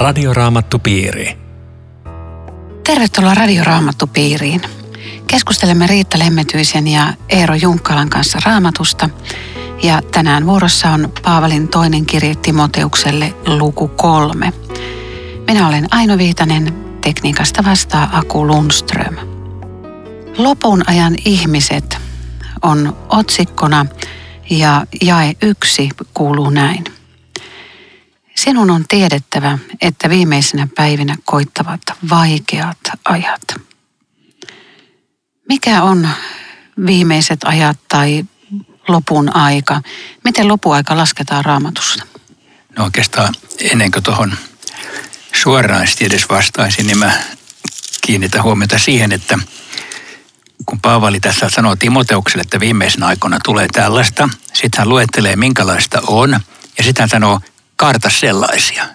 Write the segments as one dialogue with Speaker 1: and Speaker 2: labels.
Speaker 1: Radioraamattupiiri.
Speaker 2: Tervetuloa Radioraamattupiiriin. Keskustelemme Riitta Lemmetyisen ja Eero Junkkalan kanssa raamatusta. Ja tänään vuorossa on Paavalin toinen kirje Timoteukselle luku kolme. Minä olen Aino Viitanen, tekniikasta vastaa Aku Lundström. Lopun ajan ihmiset on otsikkona ja jae yksi kuuluu näin. Sinun on tiedettävä, että viimeisenä päivinä koittavat vaikeat ajat. Mikä on viimeiset ajat tai lopun aika? Miten lopuaika lasketaan raamatussa?
Speaker 3: No oikeastaan ennen kuin tuohon suoraan edes vastaisin, niin mä kiinnitän huomiota siihen, että kun Paavali tässä sanoo Timoteukselle, että viimeisenä aikoina tulee tällaista, sitten hän luettelee minkälaista on, ja sitten hän sanoo, karta sellaisia.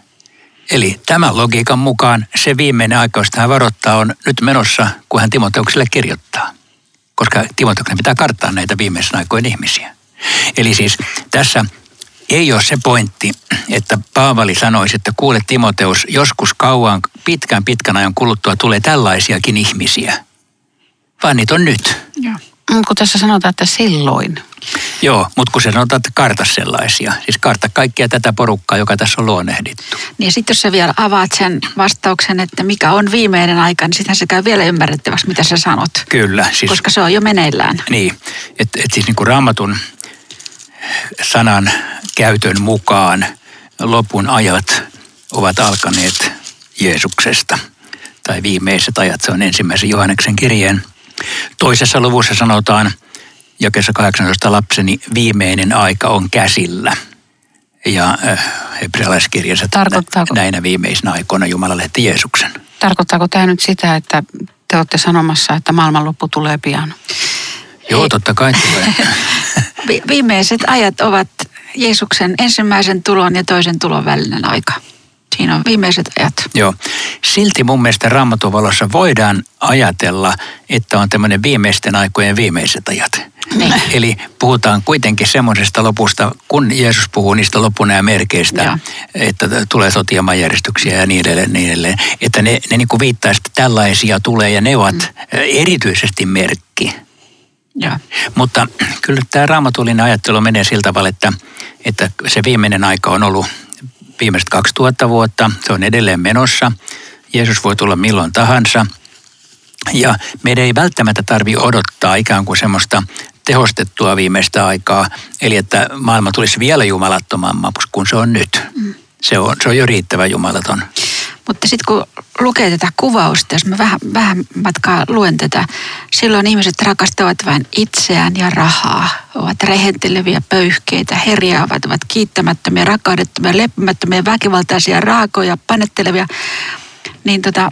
Speaker 3: Eli tämän logiikan mukaan se viimeinen aika, josta hän varoittaa, on nyt menossa, kun hän Timoteukselle kirjoittaa. Koska Timoteuksen pitää karttaa näitä viimeisen aikojen ihmisiä. Eli siis tässä ei ole se pointti, että Paavali sanoisi, että kuule Timoteus, joskus kauan, pitkän pitkän ajan kuluttua tulee tällaisiakin ihmisiä. Vaan niitä on nyt.
Speaker 2: Joo. Kun tässä sanotaan, että silloin.
Speaker 3: Joo, mutta kun se sanotaan, että karta sellaisia. Siis karta kaikkia tätä porukkaa, joka tässä on luonnehdittu.
Speaker 4: Niin sitten jos sä vielä avaat sen vastauksen, että mikä on viimeinen aika, niin sitten se käy vielä ymmärrettäväksi, mitä sä sanot.
Speaker 3: Kyllä. Siis,
Speaker 4: Koska se on jo meneillään.
Speaker 3: Niin, että et siis niin kuin raamatun sanan käytön mukaan lopun ajat ovat alkaneet Jeesuksesta. Tai viimeiset ajat, se on ensimmäisen Johanneksen kirjeen. Toisessa luvussa sanotaan – jakessa 18 lapseni viimeinen aika on käsillä. Ja äh, hebrealaiskirjassa näinä viimeisinä aikoina Jumala lähetti Jeesuksen.
Speaker 2: Tarkoittaako tämä nyt sitä, että te olette sanomassa, että maailmanloppu tulee pian?
Speaker 3: Joo, totta kai tulee.
Speaker 4: Viimeiset ajat ovat Jeesuksen ensimmäisen tulon ja toisen tulon välinen aika. Siinä on viimeiset ajat.
Speaker 3: Joo. Silti mun mielestä raamatuvalossa voidaan ajatella, että on tämmöinen viimeisten aikojen viimeiset ajat. Niin. Eli puhutaan kuitenkin semmoisesta lopusta, kun Jeesus puhuu niistä lopun ja merkeistä, ja. että tulee sotia maanjärjestyksiä ja niin edelleen, niin edelleen. Että ne, ne niin viittaa, että tällaisia tulee ja ne ovat mm. erityisesti merkki. Ja. Mutta kyllä tämä raamatullinen ajattelu menee sillä tavalla, että, että se viimeinen aika on ollut viimeiset 2000 vuotta. Se on edelleen menossa. Jeesus voi tulla milloin tahansa. Ja meidän ei välttämättä tarvi odottaa ikään kuin semmoista tehostettua viimeistä aikaa, eli että maailma tulisi vielä jumalattomammaksi kuin se on nyt. Mm. Se, on, se on jo riittävän jumalaton.
Speaker 4: Mutta sitten kun lukee tätä kuvausta, jos mä vähän, vähän matkaa luen tätä, silloin ihmiset rakastavat vain itseään ja rahaa. Ovat rehenteleviä pöyhkeitä, herjaavat, ovat kiittämättömiä, rakaudettomia, leppämättömiä, väkivaltaisia, raakoja, panettelevia. Niin tota,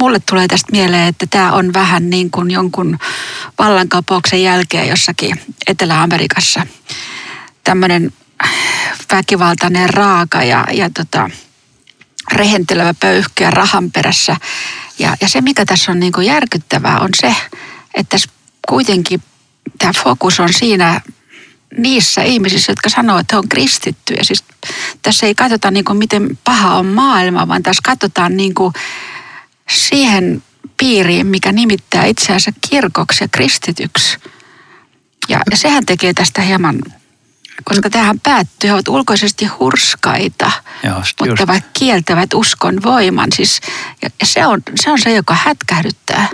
Speaker 4: mulle tulee tästä mieleen, että tämä on vähän niin kuin jonkun vallankapauksen jälkeen jossakin Etelä-Amerikassa. Tämmöinen väkivaltainen raaka ja, ja tota, rehentelevä pöyhkeä rahan perässä. Ja, ja se, mikä tässä on niin kuin järkyttävää, on se, että tässä kuitenkin tämä fokus on siinä niissä ihmisissä, jotka sanoo, että he on kristittyjä. Siis tässä ei katsota niin kuin miten paha on maailma, vaan tässä katsotaan niin kuin siihen piiriin, mikä nimittää itseänsä kirkoksi ja kristityksi. Ja, ja sehän tekee tästä hieman, koska tähän päättyy, he ovat ulkoisesti hurskaita, Joo, mutta just. vaikka kieltävät uskon voiman. Siis, ja, ja se, on, se on se, joka hätkähdyttää.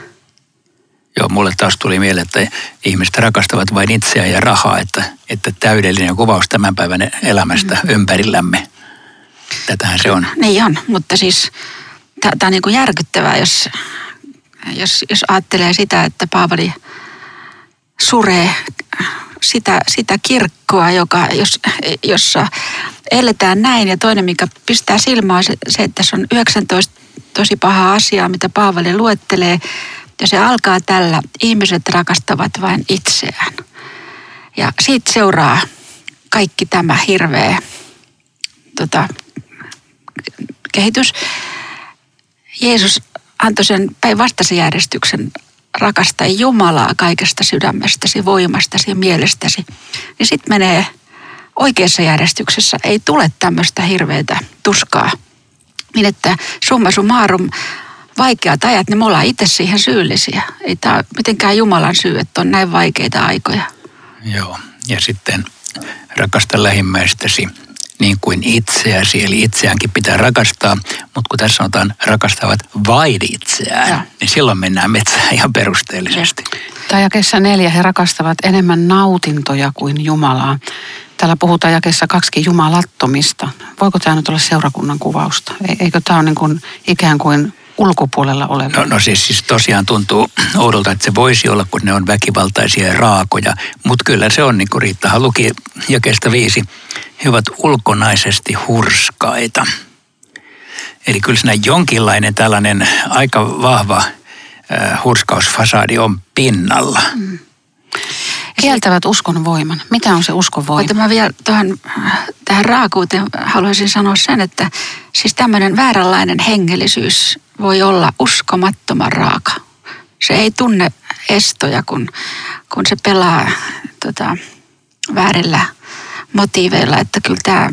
Speaker 3: Joo, mulle taas tuli mieleen, että ihmiset rakastavat vain itseään ja rahaa, että, että täydellinen kuvaus tämän päivän elämästä mm. ympärillämme. Tätähän se on.
Speaker 4: Niin on, mutta siis tämä on niin kuin järkyttävää, jos, jos, jos ajattelee sitä, että Paavali suree sitä, sitä kirkkoa, joka, jos, jossa eletään näin. Ja toinen, mikä pistää silmään, on se, se, että tässä on 19 tosi pahaa asiaa, mitä Paavali luettelee. Ja se alkaa tällä, ihmiset rakastavat vain itseään. Ja siitä seuraa kaikki tämä hirveä tota, kehitys. Jeesus antoi sen päinvastaisen järjestyksen rakasta Jumalaa kaikesta sydämestäsi, voimastasi ja mielestäsi, niin sitten menee oikeassa järjestyksessä. Ei tule tämmöistä hirveätä tuskaa, Niin että summa summarum, vaikeat ajat, niin me ollaan itse siihen syyllisiä. Ei tämä mitenkään Jumalan syy, että on näin vaikeita aikoja.
Speaker 3: Joo, ja sitten rakasta lähimmäistäsi niin kuin itseäsi, eli itseäänkin pitää rakastaa, mutta kun tässä sanotaan rakastavat vain itseään, ja. niin silloin mennään metsään ihan perusteellisesti.
Speaker 2: Tai jakessa neljä, he rakastavat enemmän nautintoja kuin Jumalaa. Täällä puhutaan jakessa kaksikin jumalattomista. Voiko tämä nyt olla seurakunnan kuvausta? E-, eikö tämä ole niin kuin ikään kuin ulkopuolella oleva?
Speaker 3: No, no siis, siis tosiaan tuntuu oudolta, että se voisi olla, kun ne on väkivaltaisia ja raakoja. Mutta kyllä se on, niin kuin Riittahan luki jakeesta viisi, he ovat ulkonaisesti hurskaita. Eli kyllä siinä jonkinlainen tällainen aika vahva äh, hurskausfasadi on pinnalla. Mm.
Speaker 2: Kieltävät uskon voiman. Mitä on se uskon voima?
Speaker 4: Mutta mä vielä tuohon, tähän raakuuteen haluaisin sanoa sen, että siis tämmöinen vääränlainen hengellisyys voi olla uskomattoman raaka. Se ei tunne estoja, kun, kun se pelaa tota, väärillä motiiveilla, että kyllä tämä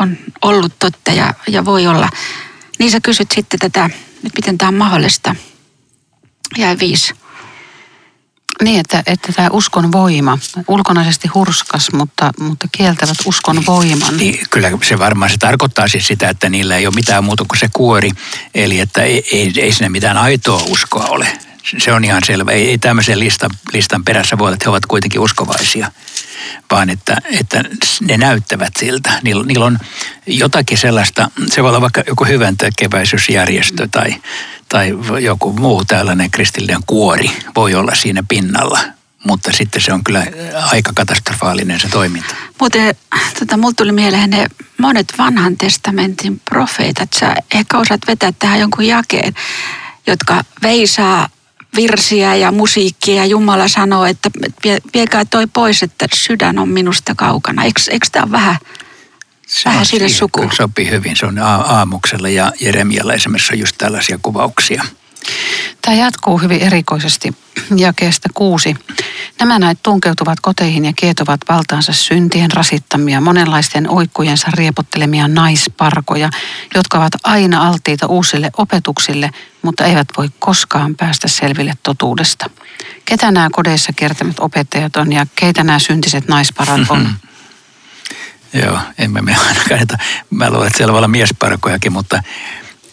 Speaker 4: on ollut totta ja, ja voi olla. Niin sä kysyt sitten tätä, että miten tämä on mahdollista. Jäi viisi.
Speaker 2: Niin, että, että tämä uskon voima, ulkonaisesti hurskas, mutta, mutta kieltävät uskon voiman.
Speaker 3: Niin, kyllä se varmaan se tarkoittaa siis sitä, että niillä ei ole mitään muuta kuin se kuori. Eli että ei, ei, ei siinä mitään aitoa uskoa ole. Se on ihan selvä. Ei, ei tämmöisen listan, listan perässä voi olla, että he ovat kuitenkin uskovaisia vaan että, että ne näyttävät siltä. Niillä, niillä on jotakin sellaista, se voi olla vaikka joku hyvän tekeväisyysjärjestö tai, tai joku muu tällainen kristillinen kuori voi olla siinä pinnalla, mutta sitten se on kyllä aika katastrofaalinen se toiminta.
Speaker 4: Muuten tota, mulla tuli mieleen ne monet vanhan testamentin profeetat. Sä ehkä osaat vetää tähän jonkun jakeen, jotka veisaa virsiä ja musiikkia ja Jumala sanoo, että viekää toi pois, että sydän on minusta kaukana. Eikö, eikö tämä ole vähän, se vähän sille suku?
Speaker 3: sopii hyvin. Se on aamuksella ja Jeremialla esimerkiksi on just tällaisia kuvauksia.
Speaker 2: Tämä jatkuu hyvin erikoisesti jakeesta kuusi. Nämä näet tunkeutuvat koteihin ja kietovat valtaansa syntien rasittamia, monenlaisten oikkujensa riepottelemia naisparkoja, jotka ovat aina alttiita uusille opetuksille, mutta eivät voi koskaan päästä selville totuudesta. Ketä nämä kodeissa kertämät opettajat on ja keitä nämä syntiset naisparat on?
Speaker 3: Joo, emme me ainakaan. Mä luulen, että siellä voi olla miesparkojakin, mutta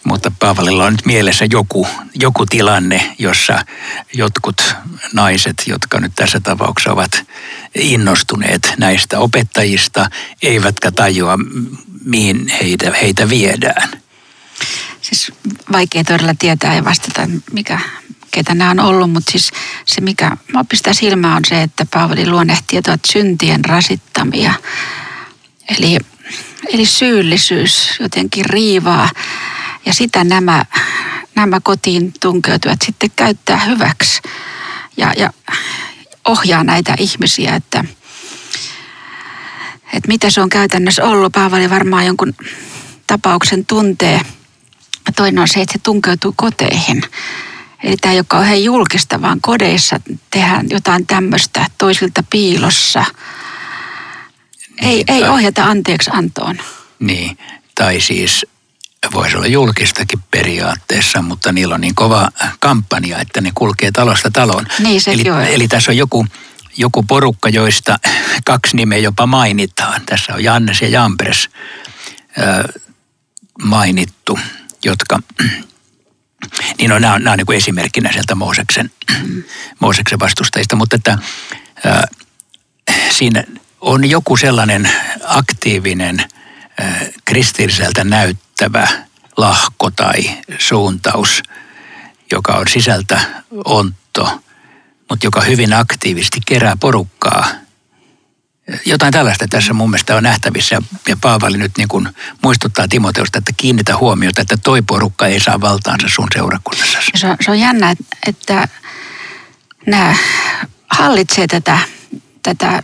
Speaker 3: mutta Paavalilla on nyt mielessä joku, joku tilanne, jossa jotkut naiset, jotka nyt tässä tapauksessa ovat innostuneet näistä opettajista, eivätkä tajua, mihin heitä, heitä viedään.
Speaker 4: Siis vaikea todella tietää ja vastata, mikä, ketä nämä on ollut, mutta siis se, mikä mä pistää silmään, on se, että Paavali luonnehtii, että syntien rasittamia. Eli, eli syyllisyys jotenkin riivaa ja sitä nämä, nämä kotiin tunkeutuvat sitten käyttää hyväksi ja, ja ohjaa näitä ihmisiä, että, että mitä se on käytännössä ollut. Paavali varmaan jonkun tapauksen tuntee. Toinen on se, että se tunkeutuu koteihin. Eli tämä ei ole kauhean julkista, vaan kodeissa tehdään jotain tämmöistä toisilta piilossa. Ei, niin, ei ohjata anteeksi antoon.
Speaker 3: Niin, tai siis voisi olla julkistakin periaatteessa, mutta niillä on niin kova kampanja, että ne kulkee talosta taloon.
Speaker 4: Niin
Speaker 3: eli,
Speaker 4: on.
Speaker 3: eli tässä on joku, joku porukka, joista kaksi nimeä jopa mainitaan. Tässä on Jannes ja Jampres äh, mainittu, jotka, niin on, nämä on, nämä on niin kuin esimerkkinä sieltä Mooseksen, mm. Mooseksen vastustajista, mutta että äh, siinä on joku sellainen aktiivinen kristilliseltä näyttävä lahko tai suuntaus, joka on sisältä ontto, mutta joka hyvin aktiivisesti kerää porukkaa. Jotain tällaista tässä mun mielestä on nähtävissä ja Paavali nyt niin kuin muistuttaa Timoteusta, että kiinnitä huomiota, että toi porukka ei saa valtaansa sun seurakunnassa.
Speaker 4: Se se on jännä, että nämä hallitsee tätä, tätä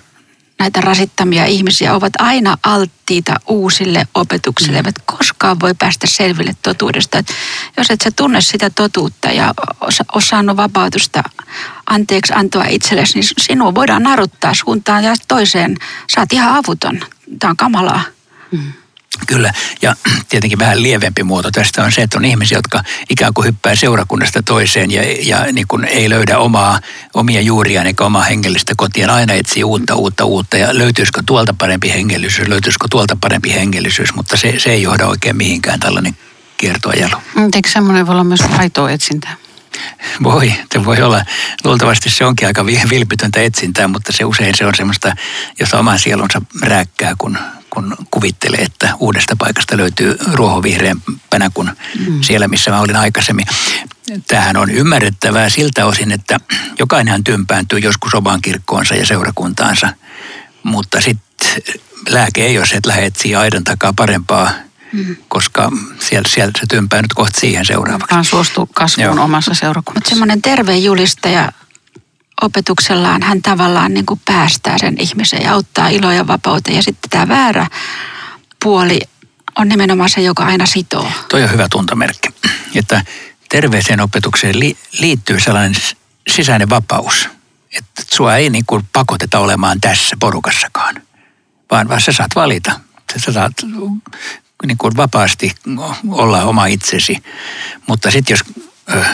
Speaker 4: näitä rasittamia ihmisiä ovat aina alttiita uusille opetuksille, mm. eivät koskaan voi päästä selville totuudesta. Et jos et sä tunne sitä totuutta ja osa, osannut vapautusta anteeksi antoa itsellesi, niin sinua voidaan naruttaa suuntaan ja toiseen. Oot ihan avuton. Tämä on kamalaa. Mm.
Speaker 3: Kyllä, ja tietenkin vähän lievempi muoto tästä on se, että on ihmisiä, jotka ikään kuin hyppää seurakunnasta toiseen ja, ja niin kuin ei löydä omaa, omia juuriaan eikä omaa hengellistä kotia. Aina etsii uutta, uutta, uutta ja löytyisikö tuolta parempi hengellisyys, löytyisikö tuolta parempi hengellisyys, mutta se, se ei johda oikein mihinkään tällainen kiertoajelu.
Speaker 2: Eikö semmoinen voi olla myös aitoa etsintää?
Speaker 3: Voi, se voi olla. Luultavasti se onkin aika vilpitöntä etsintää, mutta se usein se on semmoista, jossa oman sielunsa rääkkää, kun, kun kuvittelee, että uudesta paikasta löytyy ruohovihreämpänä kuin mm. siellä, missä mä olin aikaisemmin. Tämähän on ymmärrettävää siltä osin, että jokainenhan tympääntyy joskus omaan kirkkoonsa ja seurakuntaansa, mutta sitten lääke ei ole se, että siihen aidan takaa parempaa Mm. koska siellä, siellä se tympää nyt kohta siihen seuraavaksi.
Speaker 2: Hän suostuu kasvuun Joo. omassa seurakunnassa.
Speaker 4: Mutta semmoinen terve julistaja opetuksellaan hän tavallaan niin kuin päästää sen ihmisen ja auttaa iloa ja vapautta. Ja sitten tämä väärä puoli on nimenomaan se, joka aina sitoo.
Speaker 3: Toi on hyvä tuntomerkki, että terveeseen opetukseen li- liittyy sellainen sisäinen vapaus, että sua ei niin kuin pakoteta olemaan tässä porukassakaan, vaan, vaan sä saat valita. Sä saat niin kuin vapaasti olla oma itsesi. Mutta sitten jos ö,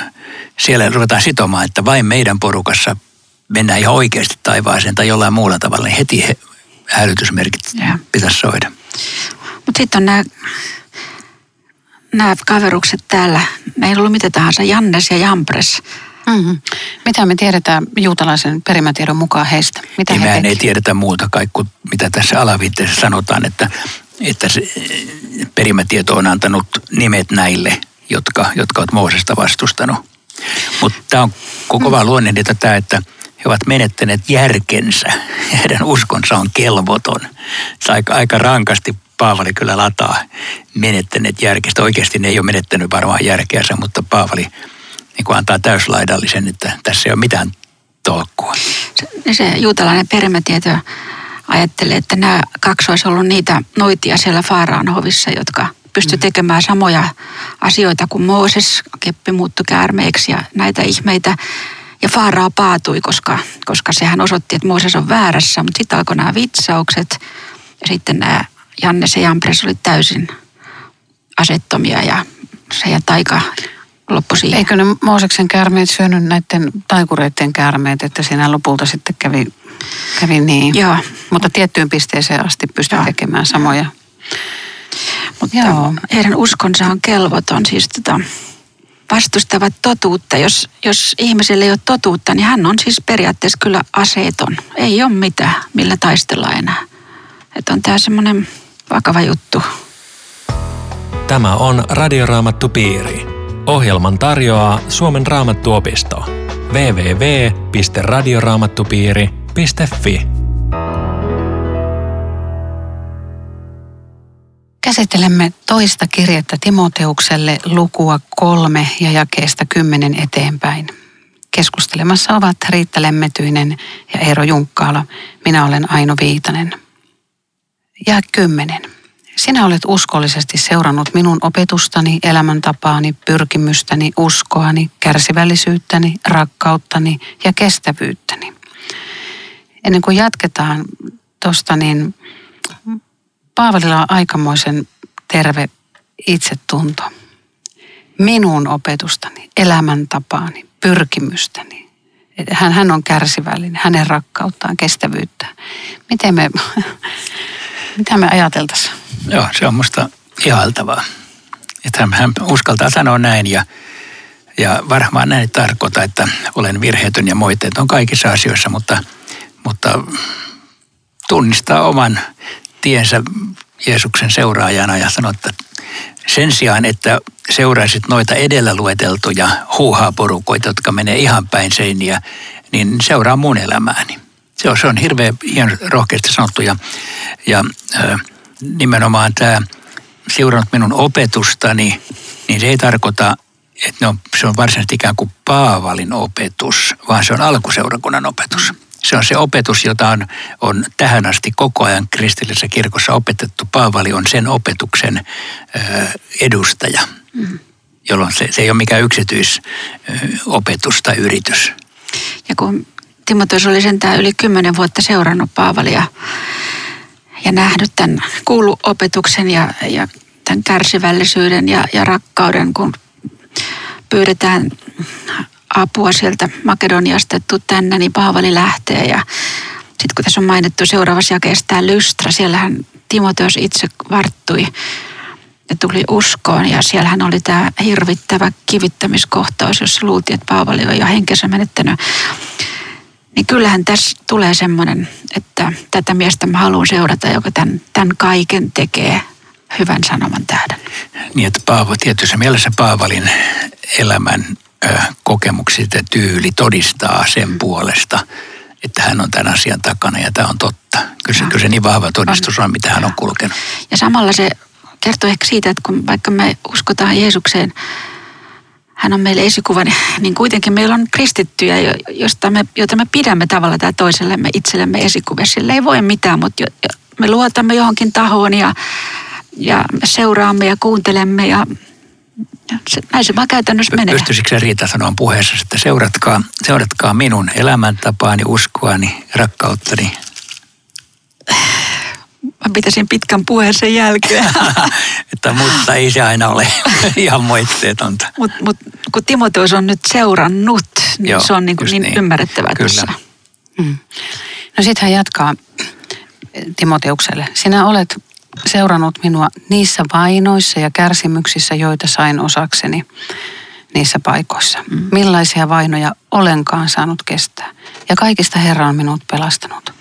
Speaker 3: siellä ruvetaan sitomaan, että vain meidän porukassa mennään ihan oikeasti taivaaseen tai jollain muulla tavalla, niin heti he, hälytysmerkit ja. pitäisi soida.
Speaker 4: Mutta sitten on nämä nämä kaverukset täällä, ne ei ollut mitä tahansa, Jannes ja Jampres.
Speaker 2: Mm-hmm. Mitä me tiedetään juutalaisen perimätiedon mukaan heistä? Mitä
Speaker 3: niin he ei tiedetä muuta kai kuin mitä tässä alaviitteessä sanotaan, että että se perimätieto on antanut nimet näille, jotka, jotka ovat Moosesta vastustanut. Mutta tämä on koko vaan luonnehdita tämä, että he ovat menettäneet järkensä. Heidän uskonsa on kelvoton. Se aika, aika rankasti Paavali kyllä lataa menettäneet järkestä. Oikeasti ne ei ole menettänyt varmaan järkeänsä, mutta Paavali niin kuin antaa täyslaidallisen, että tässä ei ole mitään tolkkua.
Speaker 4: Se, se juutalainen perimätieto ajattelee, että nämä kaksi olisi ollut niitä noitia siellä Faaraan hovissa, jotka pysty mm. tekemään samoja asioita kuin Mooses, keppi muuttui käärmeeksi ja näitä ihmeitä. Ja Faaraa paatui, koska, koska sehän osoitti, että Mooses on väärässä, mutta sitten alkoi nämä vitsaukset ja sitten nämä Jannes ja Jampres oli täysin asettomia ja se ja taika loppui siihen.
Speaker 2: Eikö ne Mooseksen käärmeet syönyt näiden taikureiden käärmeet, että siinä lopulta sitten kävi Kävi niin.
Speaker 4: Joo.
Speaker 2: Mutta tiettyyn pisteeseen asti pystyy tekemään samoja.
Speaker 4: Mutta Joo. heidän uskonsa on kelvoton. Siis tota, vastustavat totuutta. Jos, jos ihmiselle ei ole totuutta, niin hän on siis periaatteessa kyllä aseeton. Ei ole mitään, millä taistella enää. Että on tämä semmoinen vakava juttu.
Speaker 1: Tämä on Radioraamattu Piiri. Ohjelman tarjoaa Suomen raamattuopisto. www.radioraamattupiiri.com yle.fi.
Speaker 2: Käsittelemme toista kirjettä Timoteukselle lukua kolme ja jakeesta kymmenen eteenpäin. Keskustelemassa ovat Riitta Lemmetyinen ja Eero Junkkaala. Minä olen Aino Viitanen. Ja kymmenen. Sinä olet uskollisesti seurannut minun opetustani, elämäntapaani, pyrkimystäni, uskoani, kärsivällisyyttäni, rakkauttani ja kestävyyttäni ennen kuin jatketaan tuosta, niin Paavalilla on aikamoisen terve itsetunto. Minun opetustani, elämäntapaani, pyrkimystäni. Hän, hän on kärsivällinen, hänen rakkauttaan, kestävyyttä. Miten me, mitä me ajateltaisiin?
Speaker 3: Joo, se on musta ihailtavaa. Että hän, hän uskaltaa sanoa näin ja, ja varmaan näin tarkoita, että olen virheetön ja moitteet on kaikissa asioissa, mutta – mutta tunnistaa oman tiensä Jeesuksen seuraajana ja sanoo, että sen sijaan, että seuraisit noita edellä lueteltuja huuhaa-porukoita, jotka menee ihan päin seiniä, niin seuraa mun elämääni. Se on, se on hirveän hieno rohkeasti sanottu ja, ja äh, nimenomaan tämä seurannut minun opetustani, niin se ei tarkoita, että on, se on varsinaisesti ikään kuin Paavalin opetus, vaan se on alkuseurakunnan opetus. Se on se opetus, jota on, on tähän asti koko ajan kristillisessä kirkossa opetettu. Paavali on sen opetuksen ö, edustaja, mm. jolloin se, se ei ole mikään yksityisopetus tai yritys.
Speaker 4: Ja kun Timoteus oli sentään yli kymmenen vuotta seurannut Paavalia ja nähnyt tämän kuuluopetuksen ja, ja tämän kärsivällisyyden ja, ja rakkauden, kun pyydetään apua sieltä Makedoniasta, että tänne, niin Paavali lähtee. Ja sitten kun tässä on mainittu seuraavassa jakeessa tämä Lystra, siellähän Timoteos itse varttui ja tuli uskoon. Ja siellähän oli tämä hirvittävä kivittämiskohtaus, jossa luultiin, että Paavali on jo henkensä menettänyt. Niin kyllähän tässä tulee semmoinen, että tätä miestä mä haluan seurata, joka tämän, tämän kaiken tekee hyvän sanoman tähden.
Speaker 3: Niin, että Paavo, tietyssä mielessä Paavalin elämän ö, kokemukset ja tyyli todistaa sen mm. puolesta, että hän on tämän asian takana ja tämä on totta. Kyllä se, kyllä se niin vahva todistus on, mitä hän on kulkenut.
Speaker 4: Ja samalla se kertoo ehkä siitä, että kun vaikka me uskotaan Jeesukseen, hän on meille esikuva, niin kuitenkin meillä on kristittyjä, josta me, joita me pidämme tavalla tai toisellemme itsellemme esikuvia. Sille ei voi mitään, mutta me luotamme johonkin tahoon ja, ja seuraamme ja kuuntelemme ja se, näin se vaan käytännössä menee.
Speaker 3: Pystyisikö Riita sanoa puheessa, että seuratkaa, seuratkaa minun elämäntapaani, uskoani, rakkauttani,
Speaker 4: mä pitäisin pitkän puheen sen jälkeen.
Speaker 3: että mutta ei se aina ole ihan moitteetonta.
Speaker 4: Mutta mut, kun Timoteus on nyt seurannut, niin Joo, se on niinku niin, niin ymmärrettävää Kyllä. tässä. Mm.
Speaker 2: No sitten hän jatkaa Timoteukselle. Sinä olet seurannut minua niissä vainoissa ja kärsimyksissä, joita sain osakseni niissä paikoissa. Mm. Millaisia vainoja olenkaan saanut kestää. Ja kaikista Herra on minut pelastanut.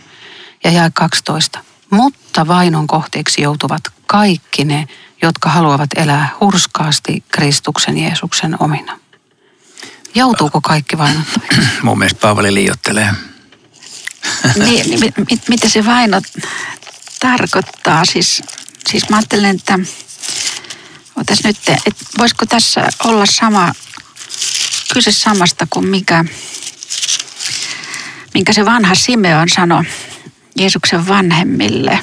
Speaker 2: Ja jää 12. Mutta vainon kohteeksi joutuvat kaikki ne, jotka haluavat elää hurskaasti Kristuksen Jeesuksen omina. Joutuuko kaikki vainottaviksi?
Speaker 3: Mun mielestä Paavali liiottelee.
Speaker 4: niin, niin mit, mitä se vaino tarkoittaa? Siis, siis mä ajattelen, että, otas nyt, että voisiko tässä olla sama, kyse samasta kuin mikä, minkä se vanha Simeon sanoi Jeesuksen vanhemmille.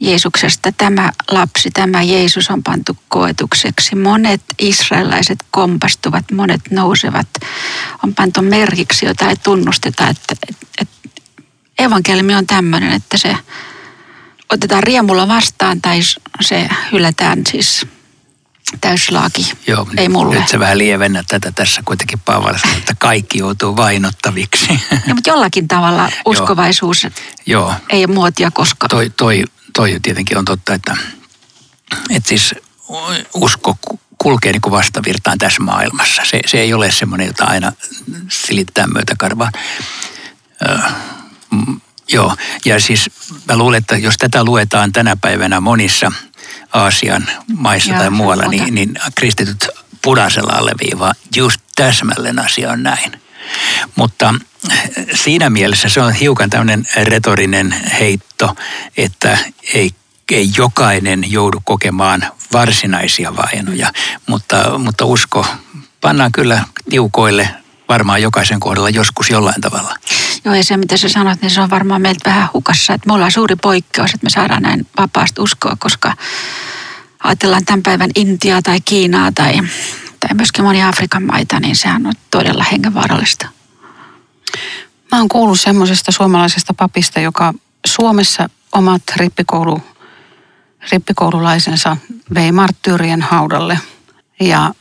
Speaker 4: Jeesuksesta tämä lapsi, tämä Jeesus on pantu koetukseksi. Monet israelaiset kompastuvat, monet nousevat. On pantu merkiksi, jota ei tunnusteta, että, että, evankeliumi on tämmöinen, että se otetaan riemulla vastaan tai se hylätään siis täyslaaki. Joo, ei mulle.
Speaker 3: Nyt se vähän lievennä tätä tässä kuitenkin Paavali että kaikki joutuu vainottaviksi.
Speaker 4: Ja, mutta jollakin tavalla uskovaisuus Joo. ei ole muotia koskaan.
Speaker 3: Toi, toi, toi tietenkin on totta, että, että siis usko kulkee niin kuin vastavirtaan tässä maailmassa. Se, se ei ole semmoinen, jota aina silittää myötäkarvaan. Öö, joo, ja siis mä luulen, että jos tätä luetaan tänä päivänä monissa – Aasian maissa Joo, tai muualla, niin, niin kristityt punaisella alleviivaa just täsmälleen asia on näin. Mutta siinä mielessä se on hiukan tämmöinen retorinen heitto, että ei, ei jokainen joudu kokemaan varsinaisia vainoja, mutta, mutta usko pannaan kyllä tiukoille varmaan jokaisen kohdalla joskus jollain tavalla.
Speaker 4: Joo, ja se mitä sä sanot, niin se on varmaan meiltä vähän hukassa. Että me ollaan suuri poikkeus, että me saadaan näin vapaasti uskoa, koska ajatellaan tämän päivän Intiaa tai Kiinaa tai, tai myöskin monia Afrikan maita, niin sehän on todella hengenvaarallista.
Speaker 2: Mä oon kuullut semmoisesta suomalaisesta papista, joka Suomessa omat rippikoulu, rippikoululaisensa vei marttyyrien haudalle ja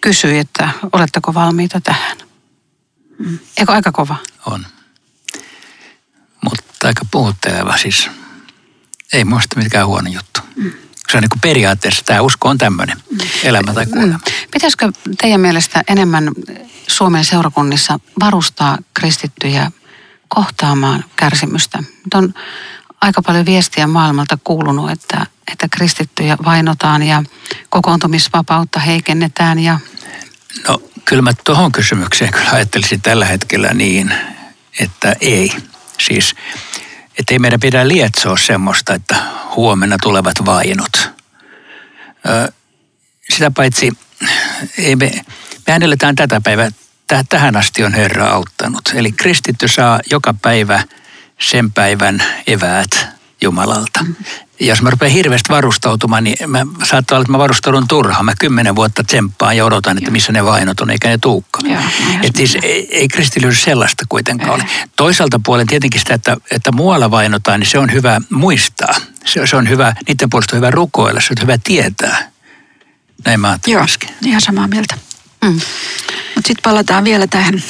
Speaker 2: kysyi, että oletteko valmiita tähän. Mm. Eikö aika kova?
Speaker 3: On. Mutta aika puhutteleva siis. Ei muista mikään huono juttu. Mm. Se on niin kuin periaatteessa tämä usko on tämmöinen, elämä tai kuolema. Mm.
Speaker 2: Pitäisikö teidän mielestä enemmän Suomen seurakunnissa varustaa kristittyjä kohtaamaan kärsimystä? Nyt on aika paljon viestiä maailmalta kuulunut, että, että kristittyjä vainotaan ja kokoontumisvapautta heikennetään ja
Speaker 3: No kyllä mä tuohon kysymykseen kyllä ajattelisin tällä hetkellä niin, että ei. Siis, että ei meidän pidä lietsoa semmoista, että huomenna tulevat vainot. Sitä paitsi ei me, me eletään tätä päivää, tähän asti on Herra auttanut. Eli kristitty saa joka päivä sen päivän eväät Jumalalta. Ja jos mä rupean hirveästi varustautumaan, niin mä, saattaa olla, että mä varustaudun turhaan. Mä kymmenen vuotta tsemppaan ja odotan, että missä ne vainot on, eikä ne tuukkaan. Että siis ei, ei kristillisyys sellaista kuitenkaan ei. ole. Toisaalta puolen tietenkin sitä, että, että muualla vainotaan, niin se on hyvä muistaa. Se, se on hyvä, niiden puolesta on hyvä rukoilla, se on hyvä tietää. Näin mä
Speaker 4: Joo, ihan samaa mieltä. Mm. Mutta sitten palataan vielä tähän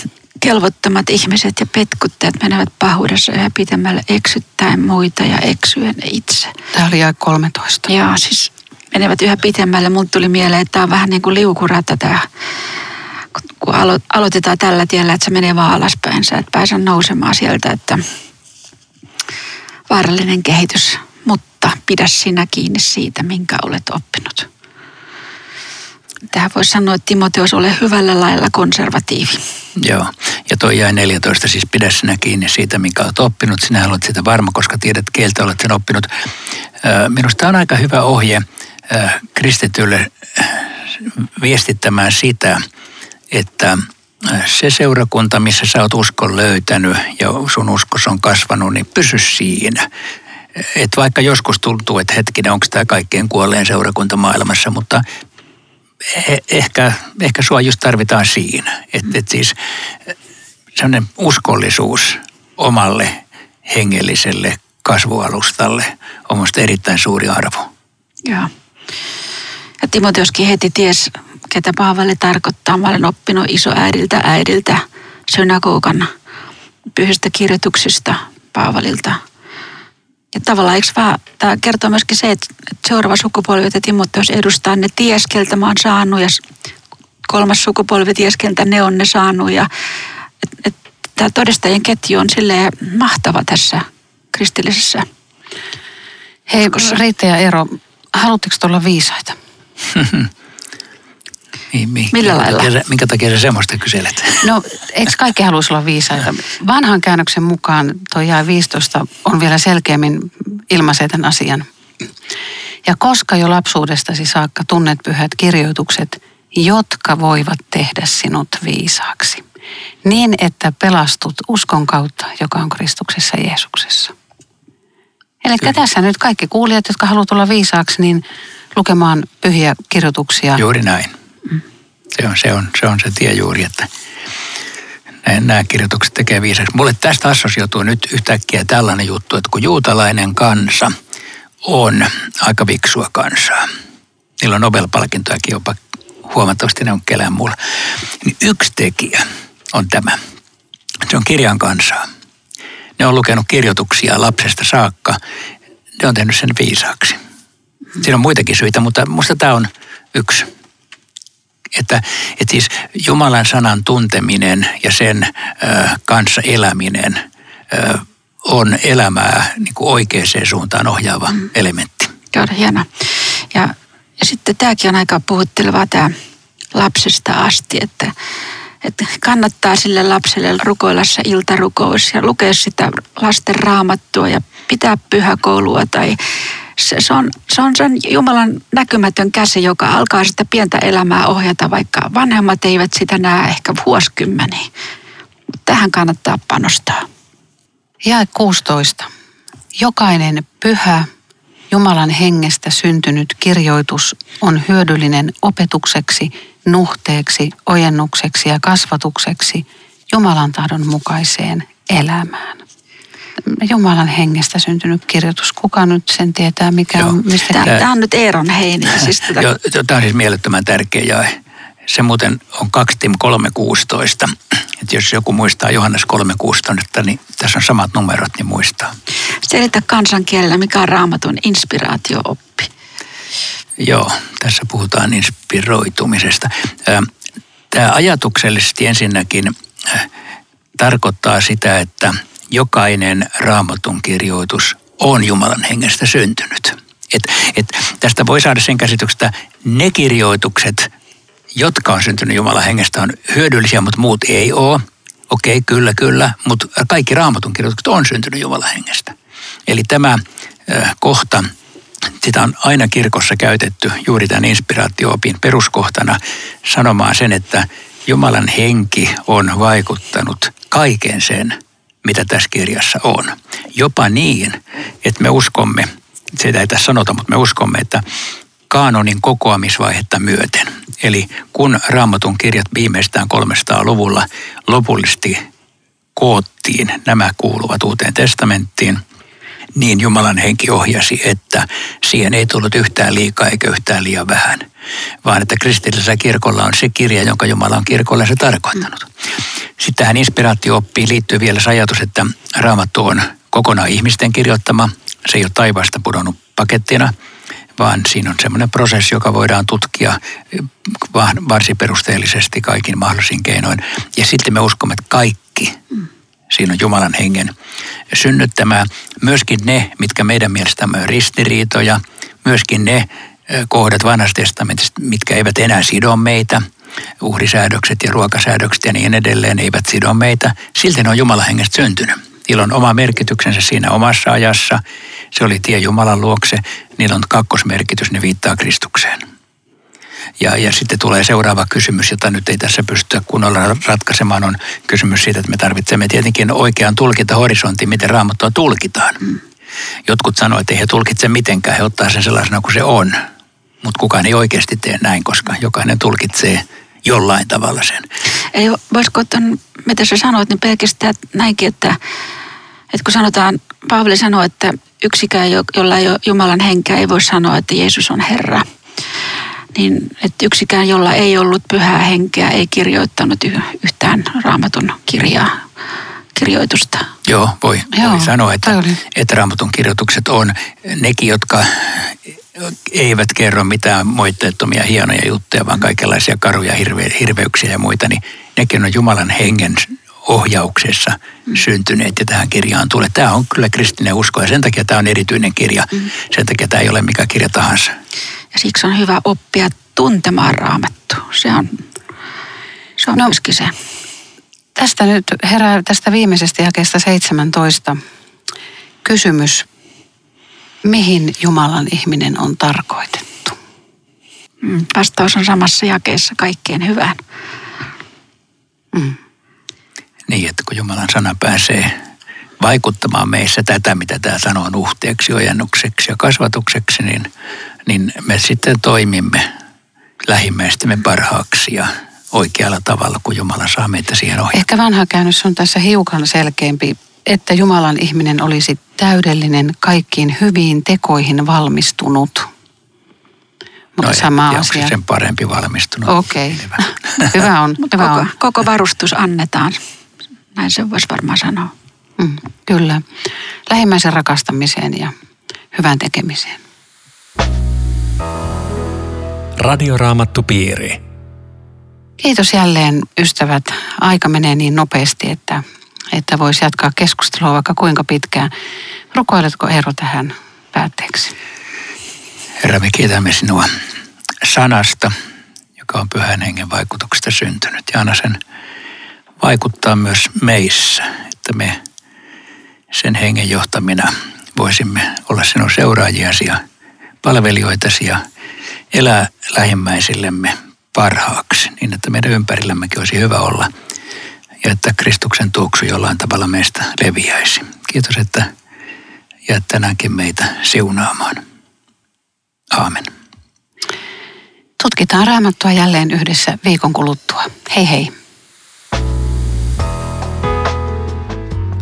Speaker 4: kelvottomat ihmiset ja petkuttajat menevät pahuudessa yhä pitemmälle eksyttäen muita ja eksyen itse.
Speaker 2: Tämä oli aika 13.
Speaker 4: Joo, siis menevät yhä pitemmälle. Mulle tuli mieleen, että tämä on vähän niin kuin liukurata tämä kun alo- aloitetaan tällä tiellä, että se menee vaan alaspäin, sä et pääse nousemaan sieltä, että vaarallinen kehitys, mutta pidä sinä kiinni siitä, minkä olet oppinut. Tähän voisi sanoa, että Timoteos ole hyvällä lailla konservatiivi.
Speaker 3: Joo, ja toi jäi 14, siis pidä sinä kiinni siitä, minkä olet oppinut. Sinä olet sitä varma, koska tiedät, kieltä olet sen oppinut. Minusta on aika hyvä ohje kristitylle viestittämään sitä, että se seurakunta, missä sä oot uskon löytänyt ja sun uskos on kasvanut, niin pysy siinä. Et vaikka joskus tuntuu, että hetkinen, onko tämä kaikkein kuolleen seurakunta maailmassa, mutta ehkä, ehkä sua just tarvitaan siinä. Että et siis sellainen uskollisuus omalle hengelliselle kasvualustalle on minusta erittäin suuri arvo.
Speaker 4: Joo. Ja Timoteoskin heti ties, ketä Paavalle tarkoittaa. Mä olen oppinut isoäidiltä äidiltä synagogan pyhistä kirjoituksista Paavalilta – ja tavallaan eikö vaan, tämä kertoo myöskin se, että seuraava sukupolvi, jota Timoteus edustaa, ne ties, keltä mä oon saanut ja kolmas sukupolvi ties, keltä ne on ne saanut. Ja, et, et, tämä todistajien ketju on silleen mahtava tässä kristillisessä
Speaker 2: Hei, Riitta ja Eero, haluatteko olla viisaita?
Speaker 3: Niin, minkä,
Speaker 4: Millä lailla?
Speaker 3: Takia, minkä takia sä semmoista kyselet?
Speaker 2: No, eikö kaikki haluaisi olla viisaita? Vanhan käännöksen mukaan tuo jää 15 on vielä selkeämmin ilmaisee tämän asian. Ja koska jo lapsuudestasi saakka tunnet pyhät kirjoitukset, jotka voivat tehdä sinut viisaaksi, niin että pelastut uskon kautta, joka on Kristuksessa Jeesuksessa. Eli tässä nyt kaikki kuulijat, jotka haluavat olla viisaaksi, niin lukemaan pyhiä kirjoituksia.
Speaker 3: Juuri näin. Se on se, on, se, on se tie juuri, että nämä kirjoitukset tekee viisaksi. Mulle tästä assosioituu nyt yhtäkkiä tällainen juttu, että kun juutalainen kansa on aika viksua kansaa, niillä on Nobel-palkintojakin jopa huomattavasti ne on kelään mulla, niin yksi tekijä on tämä. Se on kirjan kansaa. Ne on lukenut kirjoituksia lapsesta saakka. Ne on tehnyt sen viisaaksi. Siinä on muitakin syitä, mutta musta tämä on yksi että, että siis Jumalan sanan tunteminen ja sen ö, kanssa eläminen ö, on elämää niin kuin oikeaan suuntaan ohjaava mm. elementti.
Speaker 4: Kyllä, hieno. Ja, ja sitten tämäkin on aika puhutteleva tämä lapsesta asti, että, että kannattaa sille lapselle rukoilla se iltarukous ja lukea sitä lasten raamattua ja pitää pyhäkoulua tai se, se, on, se on sen Jumalan näkymätön käsi, joka alkaa sitä pientä elämää ohjata, vaikka vanhemmat eivät sitä näe ehkä vuosikymmeniä. Tähän kannattaa panostaa.
Speaker 2: Jae 16. Jokainen pyhä Jumalan hengestä syntynyt kirjoitus on hyödyllinen opetukseksi, nuhteeksi, ojennukseksi ja kasvatukseksi Jumalan tahdon mukaiseen elämään. Jumalan hengestä syntynyt kirjoitus. Kuka nyt sen tietää, mikä Joo. on, mistä...
Speaker 4: Tämä, tämä on nyt Eeron heini. Siis tätä...
Speaker 3: Joo, tämä on siis mielettömän tärkeä jae. Se muuten on 2 Tim 3.16. Että jos joku muistaa Johannes 3.16, niin tässä on samat numerot, niin muistaa.
Speaker 4: Selitä kansankielellä, mikä on raamatun inspiraatio-oppi.
Speaker 3: Joo, tässä puhutaan inspiroitumisesta. Tämä ajatuksellisesti ensinnäkin tarkoittaa sitä, että – jokainen raamatun kirjoitus on Jumalan hengestä syntynyt. Et, et tästä voi saada sen käsityksestä, ne kirjoitukset, jotka on syntynyt Jumalan hengestä, on hyödyllisiä, mutta muut ei ole. Okei, kyllä, kyllä, mutta kaikki raamatun kirjoitukset on syntynyt Jumalan hengestä. Eli tämä kohta, sitä on aina kirkossa käytetty juuri tämän inspiraatio-opin peruskohtana sanomaan sen, että Jumalan henki on vaikuttanut kaiken sen, mitä tässä kirjassa on. Jopa niin, että me uskomme sitä ei tässä sanota, mutta me uskomme, että kaanonin kokoamisvaihetta myöten. Eli kun raamatun kirjat viimeistään 300-luvulla lopullisesti koottiin, nämä kuuluvat uuteen testamenttiin, niin Jumalan henki ohjasi, että siihen ei tullut yhtään liikaa eikä yhtään liian vähän, vaan että kristillisellä kirkolla on se kirja, jonka Jumala on kirkolle se tarkoittanut. Sitten tähän inspiraatio-oppiin liittyy vielä se ajatus, että raamattu on kokonaan ihmisten kirjoittama. Se ei ole taivaasta pudonnut pakettina, vaan siinä on semmoinen prosessi, joka voidaan tutkia varsin perusteellisesti kaikin mahdollisin keinoin. Ja sitten me uskomme, että kaikki siinä on Jumalan hengen synnyttämää. Myöskin ne, mitkä meidän mielestämme on ristiriitoja, myöskin ne kohdat vanhasta testamentista, mitkä eivät enää sido meitä, uhrisäädökset ja ruokasäädökset ja niin edelleen eivät sido meitä, silti ne on Jumalan hengestä syntynyt. Niillä on oma merkityksensä siinä omassa ajassa. Se oli tie Jumalan luokse. Niillä on kakkosmerkitys, ne viittaa Kristukseen. Ja, ja sitten tulee seuraava kysymys, jota nyt ei tässä pystytä kunnolla ratkaisemaan, on kysymys siitä, että me tarvitsemme tietenkin oikean tulkintahorisontin, miten raamattua tulkitaan. Mm. Jotkut sanoo, että ei he tulkitse mitenkään, he ottaa sen sellaisena kuin se on. Mutta kukaan ei oikeasti tee näin, koska jokainen tulkitsee jollain tavalla sen.
Speaker 4: Ei, voisiko ottaa, mitä sä sanoit, niin pelkästään näinkin, että, että kun sanotaan, Paavali sanoo, että yksikään, jolla ei ole Jumalan henkeä, ei voi sanoa, että Jeesus on Herra. Niin, että yksikään, jolla ei ollut pyhää henkeä, ei kirjoittanut yhtään raamatun kirjaa kirjoitusta.
Speaker 3: Joo, voi, Joo, voi sanoa, että, että raamatun kirjoitukset on nekin, jotka eivät kerro mitään moitteettomia hienoja juttuja, vaan kaikenlaisia karuja hirve, hirveyksiä ja muita, niin nekin on Jumalan hengen ohjauksessa mm. syntyneet ja tähän kirjaan tulee. Tämä on kyllä kristinen usko ja sen takia tämä on erityinen kirja. Mm. Sen takia tämä ei ole mikä kirja tahansa.
Speaker 4: Ja siksi on hyvä oppia tuntemaan raamattu. Se on, se on no, myöskin se.
Speaker 2: Tästä nyt herää tästä viimeisestä jakeesta 17 kysymys mihin Jumalan ihminen on tarkoitettu?
Speaker 4: Mm, vastaus on samassa jakeessa kaikkeen hyvään.
Speaker 3: Mm. Niin, että kun Jumalan sana pääsee vaikuttamaan meissä tätä, mitä tämä sanoo nuhteeksi, ojennukseksi ja kasvatukseksi, niin, niin me sitten toimimme lähimmäistämme parhaaksi ja oikealla tavalla, kun Jumala saa meitä siihen ohjaa.
Speaker 2: Ehkä vanha käännös on tässä hiukan selkeämpi että Jumalan ihminen olisi täydellinen, kaikkiin hyviin tekoihin valmistunut.
Speaker 3: Mutta no sama ei, asia. sen parempi valmistunut.
Speaker 2: Okei, okay. hyvä on. hyvä
Speaker 4: koko,
Speaker 2: on.
Speaker 4: koko varustus annetaan, näin se voisi varmaan sanoa.
Speaker 2: Mm, kyllä, lähimmäisen rakastamiseen ja hyvän tekemiseen.
Speaker 1: Radioraamattupiiri.
Speaker 2: Kiitos jälleen ystävät. Aika menee niin nopeasti, että että voisi jatkaa keskustelua vaikka kuinka pitkään. Rukoiletko Eero tähän päätteeksi?
Speaker 3: Herra, me kiitämme sinua sanasta, joka on pyhän hengen vaikutuksesta syntynyt. Ja anna sen vaikuttaa myös meissä, että me sen hengen johtamina voisimme olla sinun seuraajiasi ja palvelijoitasi ja elää lähimmäisillemme parhaaksi, niin että meidän ympärillämmekin olisi hyvä olla – ja että Kristuksen tuoksu jollain tavalla meistä leviäisi. Kiitos, että jäät tänäänkin meitä siunaamaan. Aamen.
Speaker 2: Tutkitaan raamattua jälleen yhdessä viikon kuluttua. Hei hei.